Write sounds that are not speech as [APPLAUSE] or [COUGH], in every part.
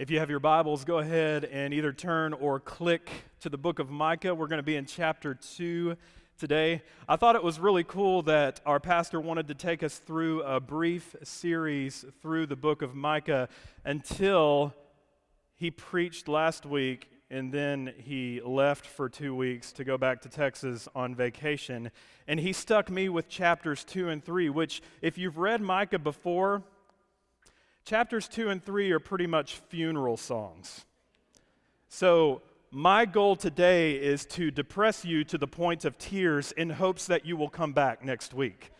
If you have your Bibles, go ahead and either turn or click to the book of Micah. We're going to be in chapter 2 today. I thought it was really cool that our pastor wanted to take us through a brief series through the book of Micah until he preached last week and then he left for two weeks to go back to Texas on vacation. And he stuck me with chapters 2 and 3, which, if you've read Micah before, Chapters 2 and 3 are pretty much funeral songs. So, my goal today is to depress you to the point of tears in hopes that you will come back next week.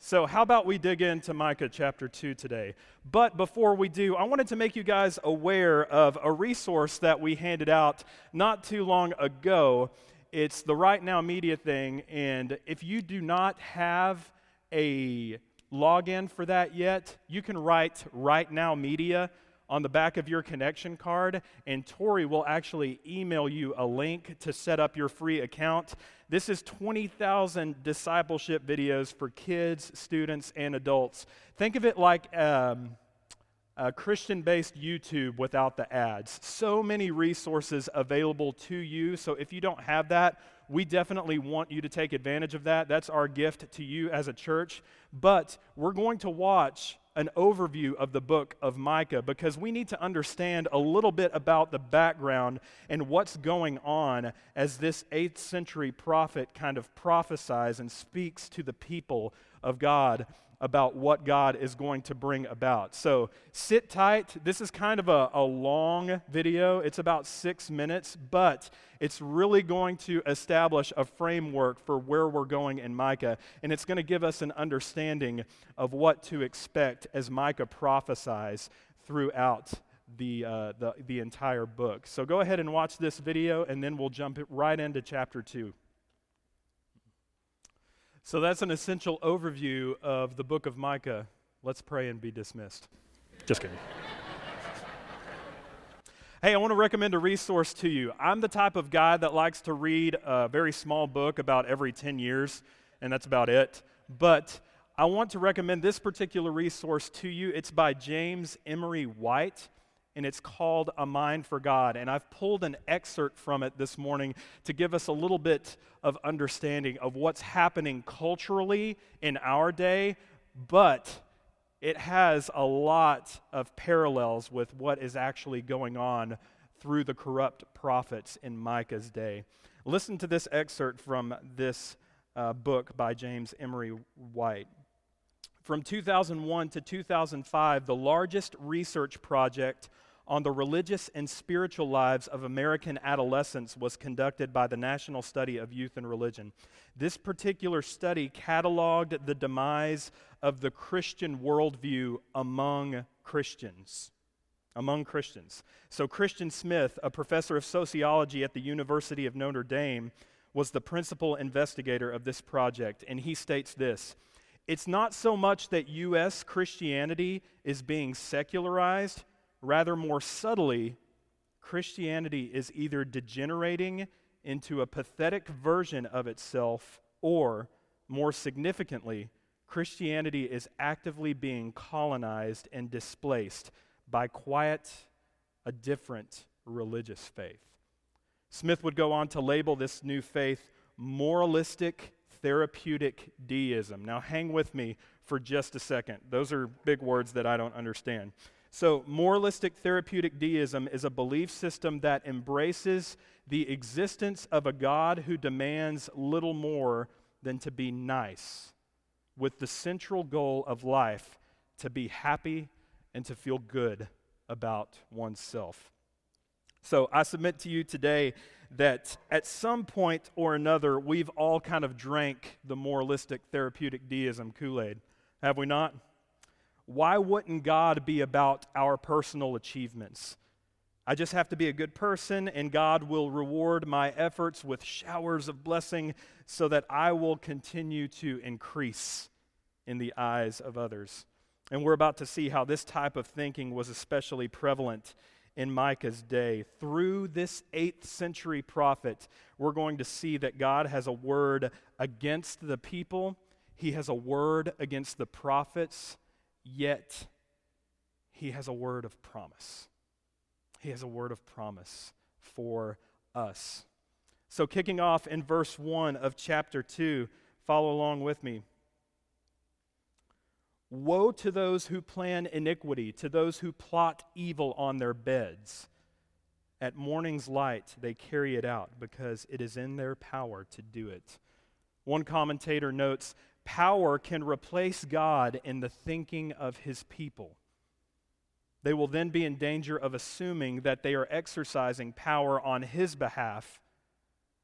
So, how about we dig into Micah chapter 2 today? But before we do, I wanted to make you guys aware of a resource that we handed out not too long ago. It's the Right Now Media thing. And if you do not have a login for that yet, you can write Right Now Media on the back of your connection card, and Tori will actually email you a link to set up your free account. This is 20,000 discipleship videos for kids, students, and adults. Think of it like um, a Christian based YouTube without the ads. So many resources available to you. So if you don't have that, we definitely want you to take advantage of that. That's our gift to you as a church. But we're going to watch an overview of the book of Micah because we need to understand a little bit about the background and what's going on as this 8th century prophet kind of prophesies and speaks to the people of God about what God is going to bring about. So sit tight. This is kind of a, a long video, it's about six minutes, but it's really going to establish a framework for where we're going in Micah, and it's going to give us an understanding of what to expect as Micah prophesies throughout the, uh, the, the entire book. So go ahead and watch this video, and then we'll jump right into chapter 2. So that's an essential overview of the book of Micah. Let's pray and be dismissed. Just kidding. hey, I want to recommend a resource to you. I'm the type of guy that likes to read a very small book about every 10 years, and that's about it. But I want to recommend this particular resource to you. It's by James Emery White and it's called A Mind for God. And I've pulled an excerpt from it this morning to give us a little bit of understanding of what's happening culturally in our day, but it has a lot of parallels with what is actually going on through the corrupt prophets in Micah's day. Listen to this excerpt from this uh, book by James Emery White. From 2001 to 2005, the largest research project on the religious and spiritual lives of American adolescents was conducted by the National Study of Youth and Religion. This particular study cataloged the demise of the Christian worldview among Christians. Among Christians. So, Christian Smith, a professor of sociology at the University of Notre Dame, was the principal investigator of this project, and he states this It's not so much that U.S. Christianity is being secularized, Rather, more subtly, Christianity is either degenerating into a pathetic version of itself, or, more significantly, Christianity is actively being colonized and displaced by quite a different religious faith. Smith would go on to label this new faith moralistic therapeutic deism. Now, hang with me for just a second. Those are big words that I don't understand. So, moralistic therapeutic deism is a belief system that embraces the existence of a God who demands little more than to be nice, with the central goal of life to be happy and to feel good about oneself. So, I submit to you today that at some point or another, we've all kind of drank the moralistic therapeutic deism Kool Aid, have we not? Why wouldn't God be about our personal achievements? I just have to be a good person, and God will reward my efforts with showers of blessing so that I will continue to increase in the eyes of others. And we're about to see how this type of thinking was especially prevalent in Micah's day. Through this 8th century prophet, we're going to see that God has a word against the people, He has a word against the prophets, yet he has a word of promise. He has a word of promise for us. So, kicking off in verse 1 of chapter 2, follow along with me. Woe to those who plan iniquity, to those who plot evil on their beds. At morning's light, they carry it out because it is in their power to do it. One commentator notes power can replace God in the thinking of his people. They will then be in danger of assuming that they are exercising power on his behalf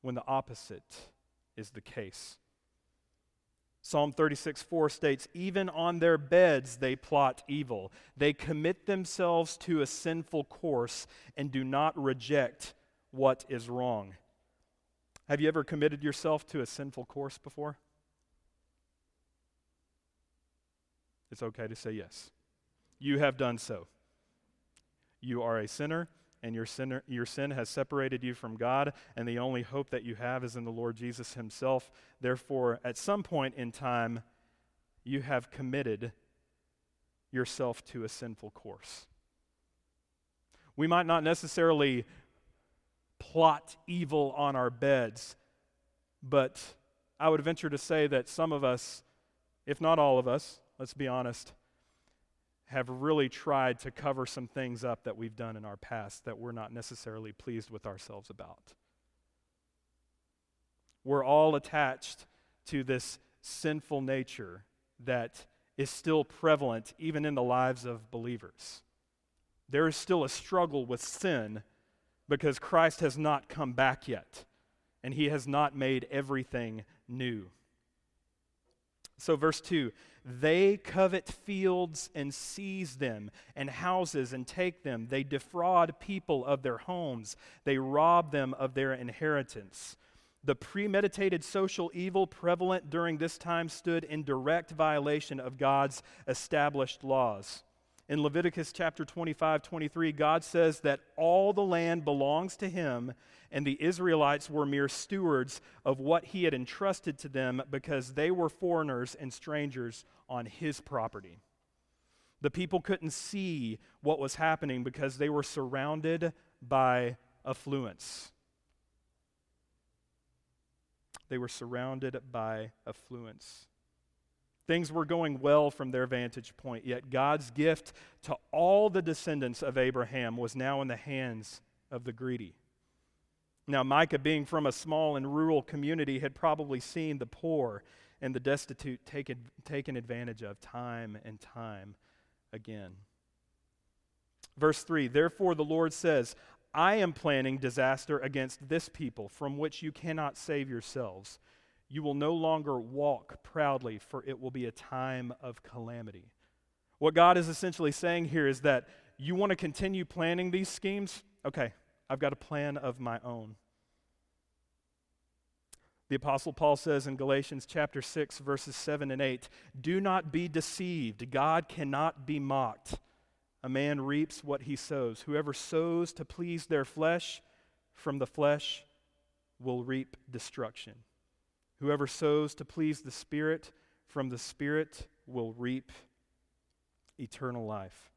when the opposite is the case. Psalm 36 4 states, Even on their beds they plot evil. They commit themselves to a sinful course and do not reject what is wrong. Have you ever committed yourself to a sinful course before? It's okay to say yes. You have done so. You are a sinner, and your, sinner, your sin has separated you from God, and the only hope that you have is in the Lord Jesus Himself. Therefore, at some point in time, you have committed yourself to a sinful course. We might not necessarily plot evil on our beds, but I would venture to say that some of us, if not all of us, let's be honest, have really tried to cover some things up that we've done in our past that we're not necessarily pleased with ourselves about. We're all attached to this sinful nature that is still prevalent even in the lives of believers. There is still a struggle with sin because Christ has not come back yet, and he has not made everything new. So, verse 2 they covet fields and seize them, and houses and take them. They defraud people of their homes, they rob them of their inheritance. The premeditated social evil prevalent during this time stood in direct violation of God's established laws. In Leviticus chapter 25, 23, God says that all the land belongs to him, and the Israelites were mere stewards of what he had entrusted to them because they were foreigners and strangers on his property. The people couldn't see what was happening because they were surrounded by affluence. They were surrounded by affluence. Things were going well from their vantage point, yet God's gift to all the descendants of Abraham was now in the hands of the greedy. Now, Micah, being from a small and rural community, had probably seen the poor and the destitute taken, taken advantage of time and time again. Verse 3 Therefore, the Lord says, I am planning disaster against this people from which you cannot save yourselves. You will no longer walk proudly, for it will be a time of calamity. What God is essentially saying here is that you want to continue planning these schemes? Okay, I've got a plan of my own. The Apostle Paul says in Galatians chapter 6, verses 7 and 8 Do not be deceived. God cannot be mocked. A man reaps what he sows. Whoever sows to please their flesh, from the flesh will reap destruction. Whoever sows to please the Spirit, from the Spirit will reap eternal life.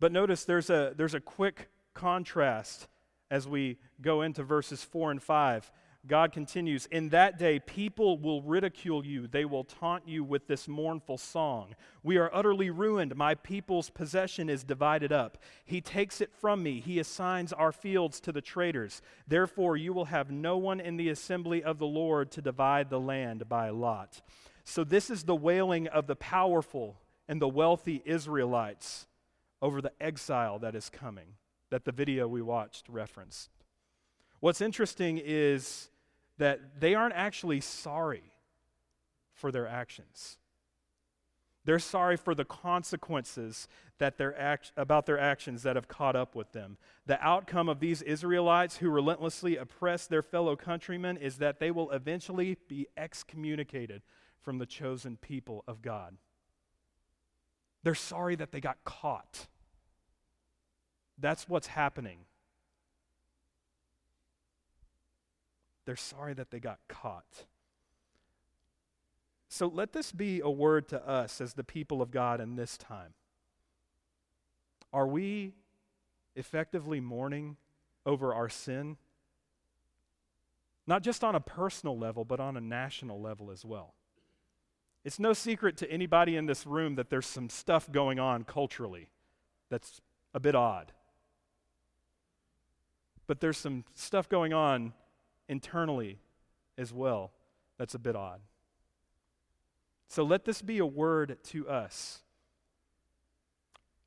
But notice there's a, there's a quick contrast as we go into verses 4 and 5. God continues, In that day, people will ridicule you. They will taunt you with this mournful song. We are utterly ruined. My people's possession is divided up. He takes it from me. He assigns our fields to the traders. Therefore, you will have no one in the assembly of the Lord to divide the land by lot. So, this is the wailing of the powerful and the wealthy Israelites over the exile that is coming, that the video we watched referenced. What's interesting is that they aren't actually sorry for their actions. They're sorry for the consequences that their act, about their actions that have caught up with them. The outcome of these Israelites who relentlessly oppress their fellow countrymen is that they will eventually be excommunicated from the chosen people of God. They're sorry that they got caught. That's what's happening. They're sorry that they got caught. So let this be a word to us as the people of God in this time. Are we effectively mourning over our sin? Not just on a personal level, but on a national level as well. It's no secret to anybody in this room that there's some stuff going on culturally that's a bit odd. But there's some stuff going on internally as well that's a bit odd. So let this be a word to us.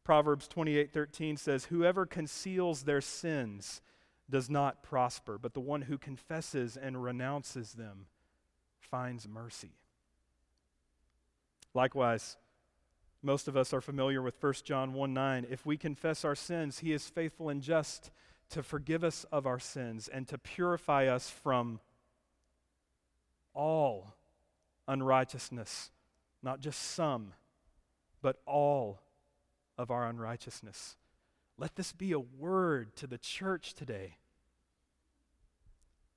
Proverbs 28:13 says, "Whoever conceals their sins does not prosper, but the one who confesses and renounces them finds mercy." Likewise, most of us are familiar with 1 John 1 9. If we confess our sins, he is faithful and just to forgive us of our sins and to purify us from all unrighteousness, not just some, but all of our unrighteousness. Let this be a word to the church today.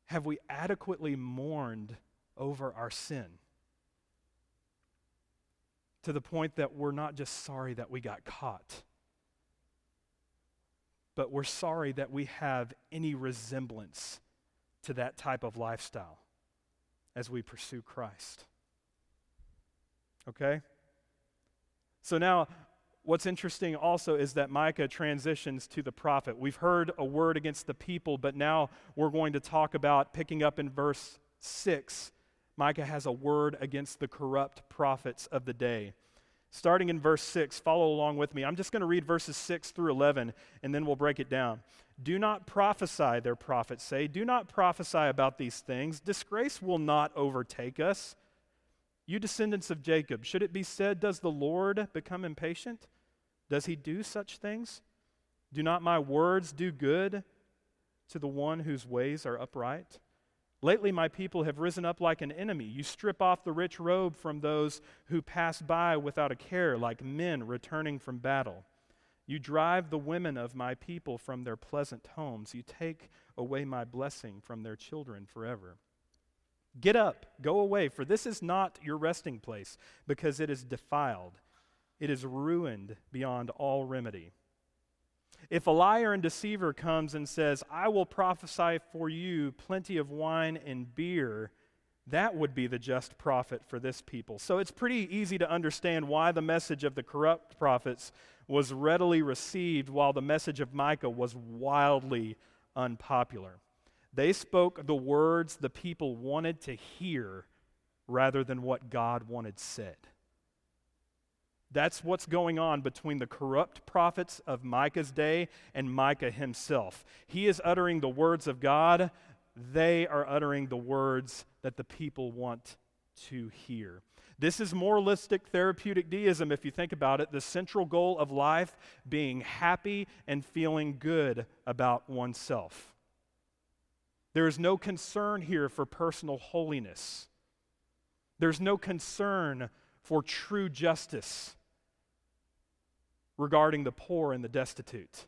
Have we adequately mourned over our sin? To the point that we're not just sorry that we got caught, but we're sorry that we have any resemblance to that type of lifestyle as we pursue Christ. Okay? So now, what's interesting also is that Micah transitions to the prophet. We've heard a word against the people, but now we're going to talk about picking up in verse 6. Micah has a word against the corrupt prophets of the day. Starting in verse 6, follow along with me. I'm just going to read verses 6 through 11, and then we'll break it down. Do not prophesy, their prophets say. Do not prophesy about these things. Disgrace will not overtake us. You descendants of Jacob, should it be said, Does the Lord become impatient? Does he do such things? Do not my words do good to the one whose ways are upright? Lately, my people have risen up like an enemy. You strip off the rich robe from those who pass by without a care, like men returning from battle. You drive the women of my people from their pleasant homes. You take away my blessing from their children forever. Get up, go away, for this is not your resting place, because it is defiled. It is ruined beyond all remedy. If a liar and deceiver comes and says, I will prophesy for you plenty of wine and beer, that would be the just prophet for this people. So it's pretty easy to understand why the message of the corrupt prophets was readily received while the message of Micah was wildly unpopular. They spoke the words the people wanted to hear rather than what God wanted said. That's what's going on between the corrupt prophets of Micah's day and Micah himself. He is uttering the words of God, they are uttering the words that the people want to hear. This is moralistic therapeutic deism, if you think about it, the central goal of life being happy and feeling good about oneself. There is no concern here for personal holiness. There's no concern for true justice regarding the poor and the destitute.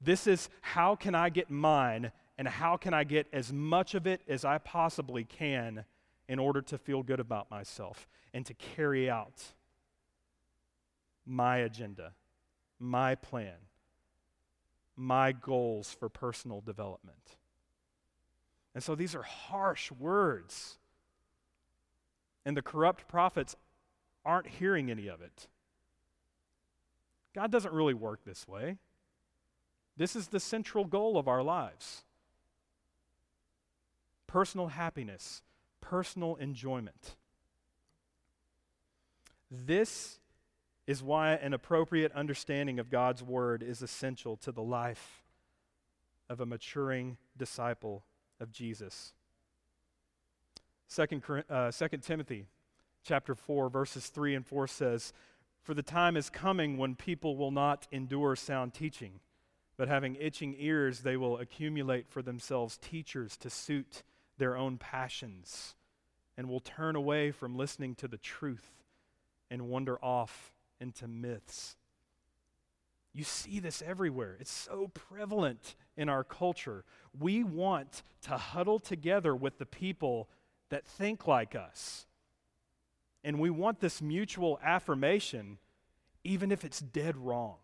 This is how can I get mine and how can I get as much of it as I possibly can in order to feel good about myself and to carry out my agenda, my plan, my goals for personal development. And so these are harsh words. And the corrupt prophets aren't hearing any of it. God doesn't really work this way. This is the central goal of our lives personal happiness, personal enjoyment. This is why an appropriate understanding of God's word is essential to the life of a maturing disciple of Jesus. Second, uh, Timothy chapter 4 verses 3 and 4 says, "For the time is coming when people will not endure sound teaching, but having itching ears they will accumulate for themselves teachers to suit their own passions and will turn away from listening to the truth and wander off into myths. You see this everywhere. It's so prevalent in our culture. We want to huddle together with the people that think like us. And we want this mutual affirmation, even if it's dead wrong.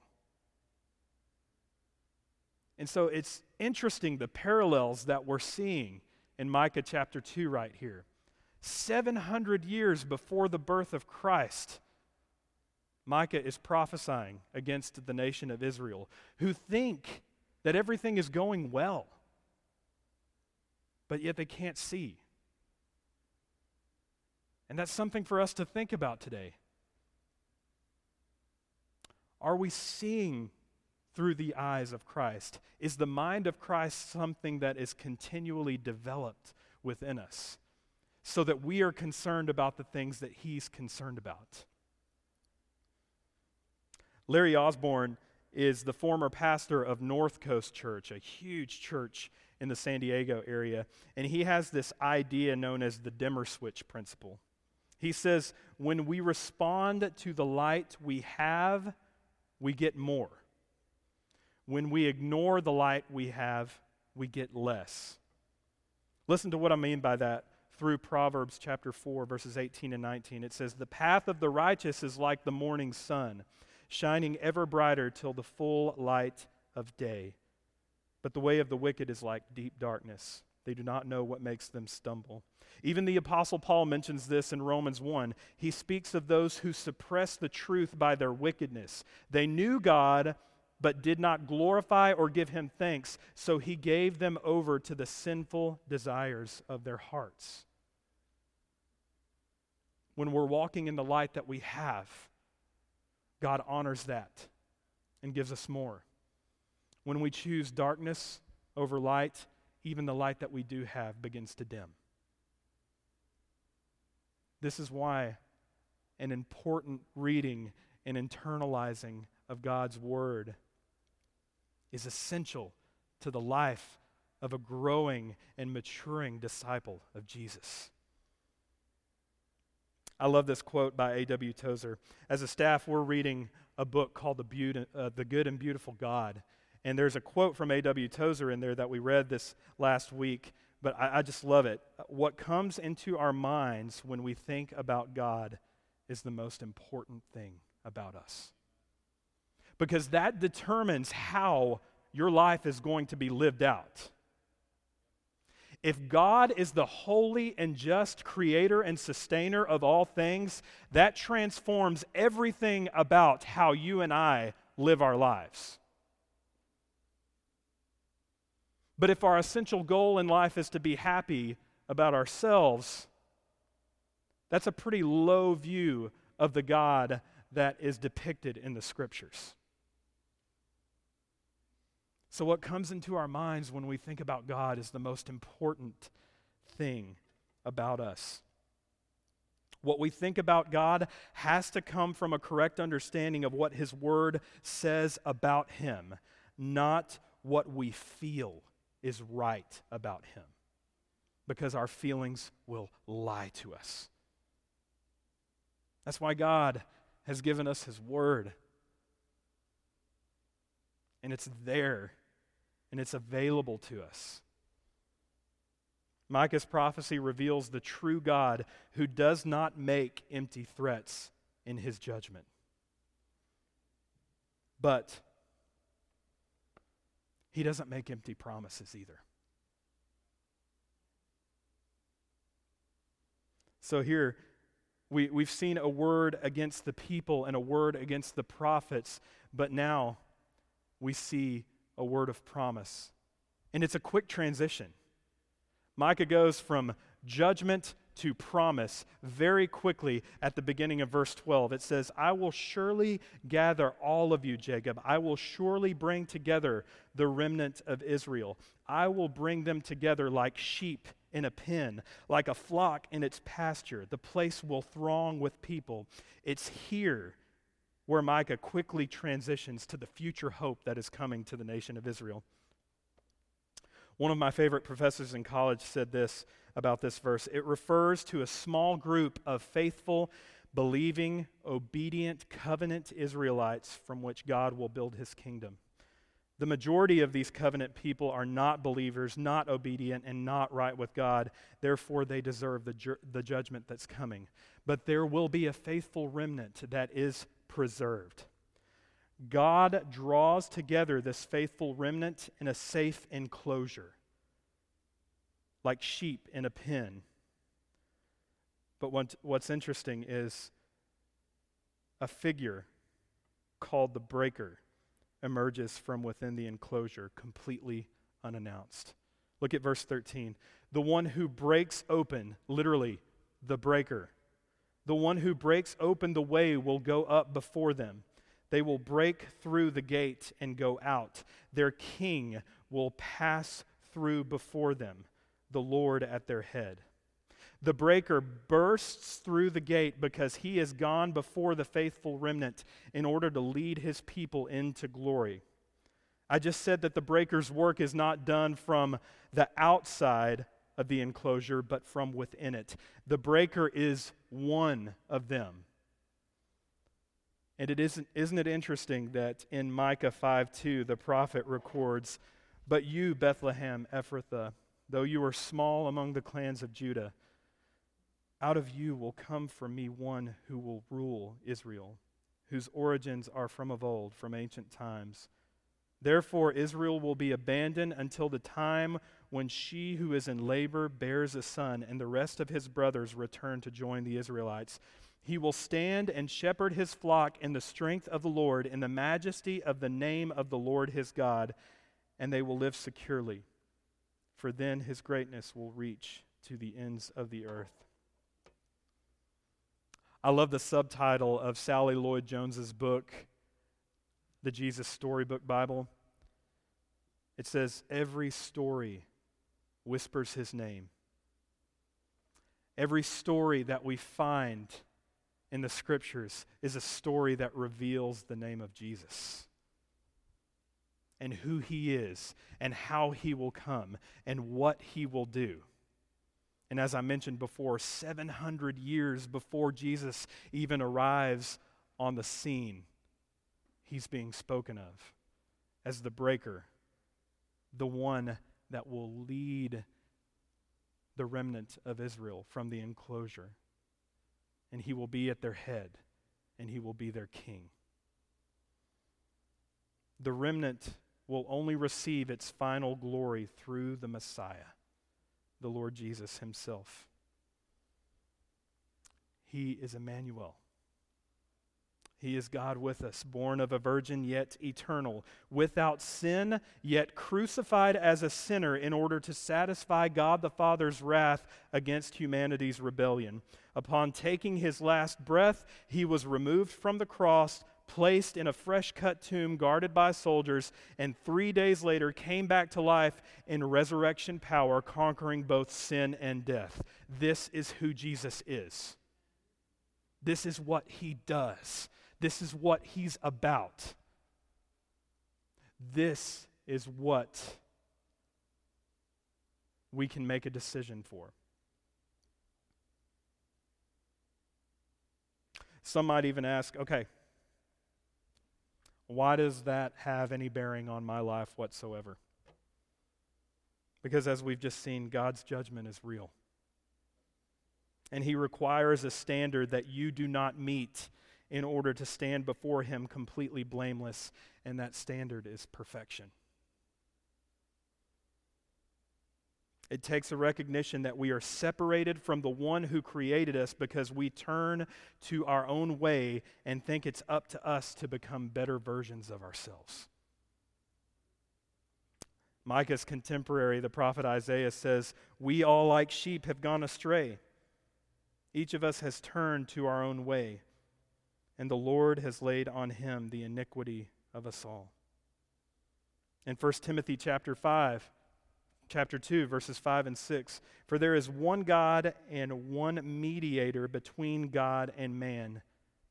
And so it's interesting the parallels that we're seeing in Micah chapter 2 right here. 700 years before the birth of Christ, Micah is prophesying against the nation of Israel who think that everything is going well, but yet they can't see. And that's something for us to think about today. Are we seeing through the eyes of Christ? Is the mind of Christ something that is continually developed within us so that we are concerned about the things that He's concerned about? Larry Osborne is the former pastor of North Coast Church, a huge church in the San Diego area, and he has this idea known as the dimmer switch principle. He says, when we respond to the light we have, we get more. When we ignore the light we have, we get less. Listen to what I mean by that through Proverbs chapter 4, verses 18 and 19. It says, The path of the righteous is like the morning sun, shining ever brighter till the full light of day. But the way of the wicked is like deep darkness. They do not know what makes them stumble. Even the Apostle Paul mentions this in Romans 1. He speaks of those who suppress the truth by their wickedness. They knew God, but did not glorify or give him thanks, so he gave them over to the sinful desires of their hearts. When we're walking in the light that we have, God honors that and gives us more. When we choose darkness over light, even the light that we do have begins to dim. This is why an important reading and internalizing of God's Word is essential to the life of a growing and maturing disciple of Jesus. I love this quote by A.W. Tozer. As a staff, we're reading a book called The, uh, the Good and Beautiful God. And there's a quote from A.W. Tozer in there that we read this last week but I, I just love it. What comes into our minds when we think about God is the most important thing about us. Because that determines how your life is going to be lived out. If God is the holy and just creator and sustainer of all things, that transforms everything about how you and I live our lives. But if our essential goal in life is to be happy about ourselves, that's a pretty low view of the God that is depicted in the scriptures. So, what comes into our minds when we think about God is the most important thing about us. What we think about God has to come from a correct understanding of what His Word says about Him, not what we feel is right about him because our feelings will lie to us. That's why God has given us his word. And it's there and it's available to us. Micah's prophecy reveals the true God who does not make empty threats in his judgment. But he doesn't make empty promises either. So here, we, we've seen a word against the people and a word against the prophets, but now we see a word of promise. And it's a quick transition. Micah goes from judgment to promise very quickly at the beginning of verse 12. It says, I will surely gather all of you, Jacob. I will surely bring together the remnant of Israel. I will bring them together like sheep in a pen, like a flock in its pasture. The place will throng with people. It's here where Micah quickly transitions to the future hope that is coming to the nation of Israel. One of my favorite professors in college said this about this verse it refers to a small group of faithful, believing, obedient, covenant Israelites from which God will build his kingdom. The majority of these covenant people are not believers, not obedient, and not right with God. Therefore, they deserve the, ju- the judgment that's coming. But there will be a faithful remnant that is preserved. God draws together this faithful remnant in a safe enclosure, like sheep in a pen. But what, what's interesting is a figure called the breaker emerges from within the enclosure, completely unannounced. Look at verse 13. The one who breaks open, literally, the breaker. The one who breaks open the way will go up before them. They will break through the gate and go out. Their king will pass through before them, the Lord at their head. The breaker bursts through the gate because he has gone before the faithful remnant in order to lead his people into glory. I just said that the breaker's work is not done from the outside of the enclosure, but from within it. The breaker is one of them. And it isn't, isn't it interesting that in Micah 5 2, the prophet records, But you, Bethlehem Ephrathah, though you are small among the clans of Judah, out of you will come for me one who will rule Israel, whose origins are from of old, from ancient times. Therefore, Israel will be abandoned until the time when she who is in labor bears a son, and the rest of his brothers return to join the Israelites. He will stand and shepherd his flock in the strength of the Lord, in the majesty of the name of the Lord his God, and they will live securely. For then his greatness will reach to the ends of the earth. I love the subtitle of Sally Lloyd Jones's book, The Jesus Storybook Bible. It says, Every story whispers his name. Every story that we find in the scriptures is a story that reveals the name of Jesus and who he is and how he will come and what he will do. And as I mentioned before, 700 years before Jesus even arrives on the scene, he's being spoken of as the breaker, the one that will lead the remnant of Israel from the enclosure. And he will be at their head, and he will be their king. The remnant will only receive its final glory through the Messiah the Lord Jesus himself. He is Emmanuel. He is God with us, born of a virgin, yet eternal, without sin, yet crucified as a sinner in order to satisfy God the Father's wrath against humanity's rebellion. Upon taking his last breath, he was removed from the cross, placed in a fresh cut tomb guarded by soldiers, and three days later came back to life in resurrection power, conquering both sin and death. This is who Jesus is. This is what he does. This is what he's about. This is what we can make a decision for. Some might even ask, okay, why does that have any bearing on my life whatsoever? Because as we've just seen, God's judgment is real. And He requires a standard that you do not meet in order to stand before Him completely blameless, and that standard is perfection. It takes a recognition that we are separated from the one who created us because we turn to our own way and think it's up to us to become better versions of ourselves. Micah's contemporary, the prophet Isaiah, says, We all, like sheep, have gone astray. Each of us has turned to our own way, and the Lord has laid on him the iniquity of us all. In 1 Timothy chapter 5, chapter 2, verses 5 and 6. For there is one God and one mediator between God and man,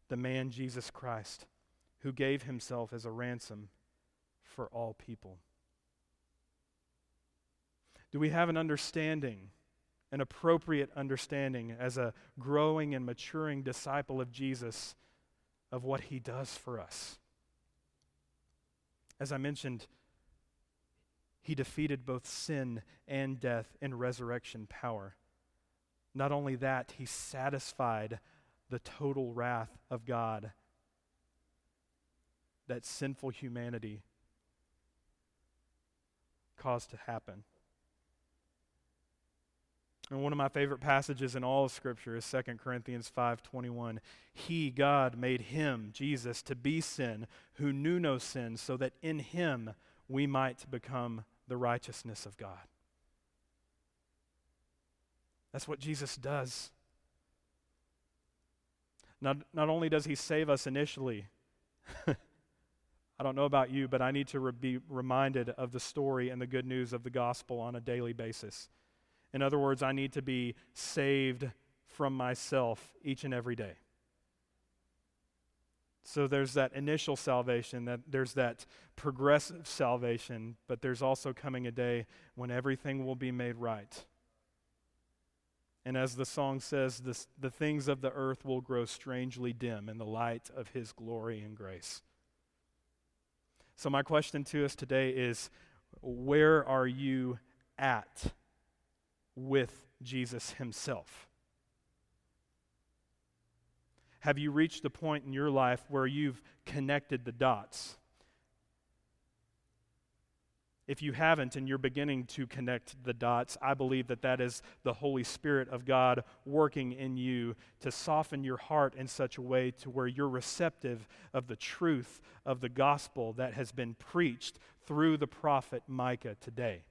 the man Jesus Christ, who gave himself as a ransom for all people. Do we have an understanding, an appropriate understanding, as a growing and maturing disciple of Jesus, of what he does for us? As I mentioned, he defeated both sin and death in resurrection power. Not only that, he satisfied the total wrath of God that sinful humanity caused to happen. And one of my favorite passages in all of Scripture is 2 Corinthians 5:21. He, God, made him, Jesus, to be sin, who knew no sin, so that in him we might become the righteousness of God. That's what Jesus does. Not, not only does he save us initially, [LAUGHS] I don't know about you, but I need to re- be reminded of the story and the good news of the gospel on a daily basis. In other words, I need to be saved from myself each and every day. So there's that initial salvation, that there's that progressive salvation, but there's also coming a day when everything will be made right. And as the song says, this, the things of the earth will grow strangely dim in the light of his glory and grace. So, my question to us today is where are you at with Jesus himself? Have you reached the point in your life where you've connected the dots? If you haven't and you're beginning to connect the dots, I believe that that is the Holy Spirit of God working in you to soften your heart in such a way to where you're receptive of the truth of the gospel that has been preached through the prophet Micah today.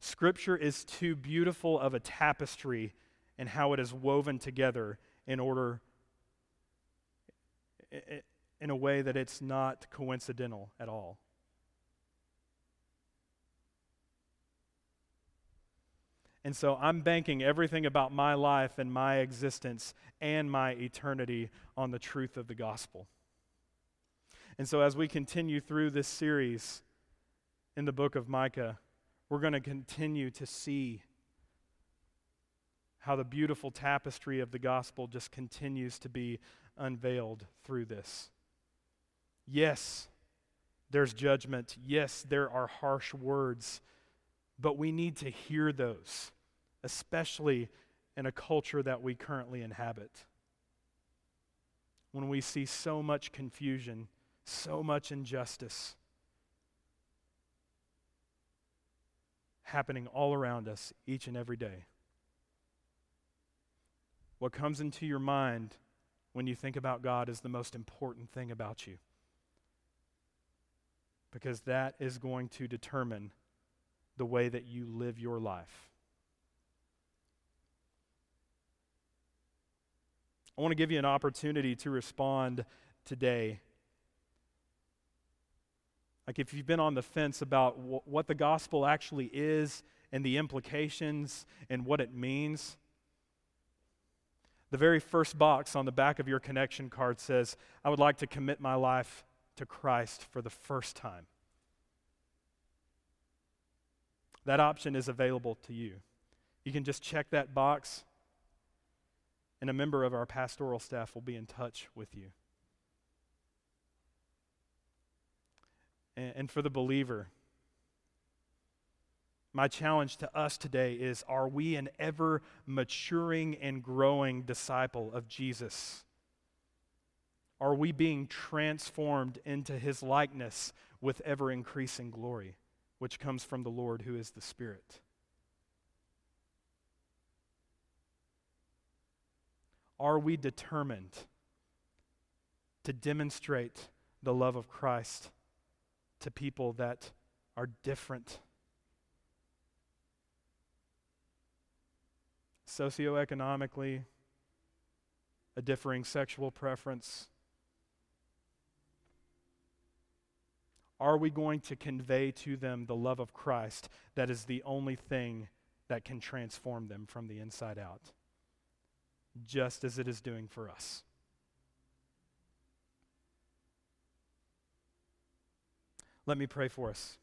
Scripture is too beautiful of a tapestry in how it is woven together in order in a way that it's not coincidental at all. And so I'm banking everything about my life and my existence and my eternity on the truth of the gospel. And so as we continue through this series in the book of Micah, we're going to continue to see how the beautiful tapestry of the gospel just continues to be unveiled through this. Yes, there's judgment. Yes, there are harsh words, but we need to hear those, especially in a culture that we currently inhabit. When we see so much confusion, so much injustice happening all around us each and every day. What comes into your mind when you think about God is the most important thing about you because that is going to determine the way that you live your life. I want to give you an opportunity to respond today. Like, if you've been on the fence about w- what the gospel actually is and the implications and what it means, the very first box on the back of your connection card says, I would like to commit my life to Christ for the first time. That option is available to you. You can just check that box, and a member of our pastoral staff will be in touch with you. And for the believer, my challenge to us today is are we an ever maturing and growing disciple of Jesus? Are we being transformed into his likeness with ever increasing glory, which comes from the Lord who is the Spirit? Are we determined to demonstrate the love of Christ to people that are different? Socioeconomically, a differing sexual preference, Are we going to convey to them the love of Christ that is the only thing that can transform them from the inside out, just as it is doing for us? Let me pray for us.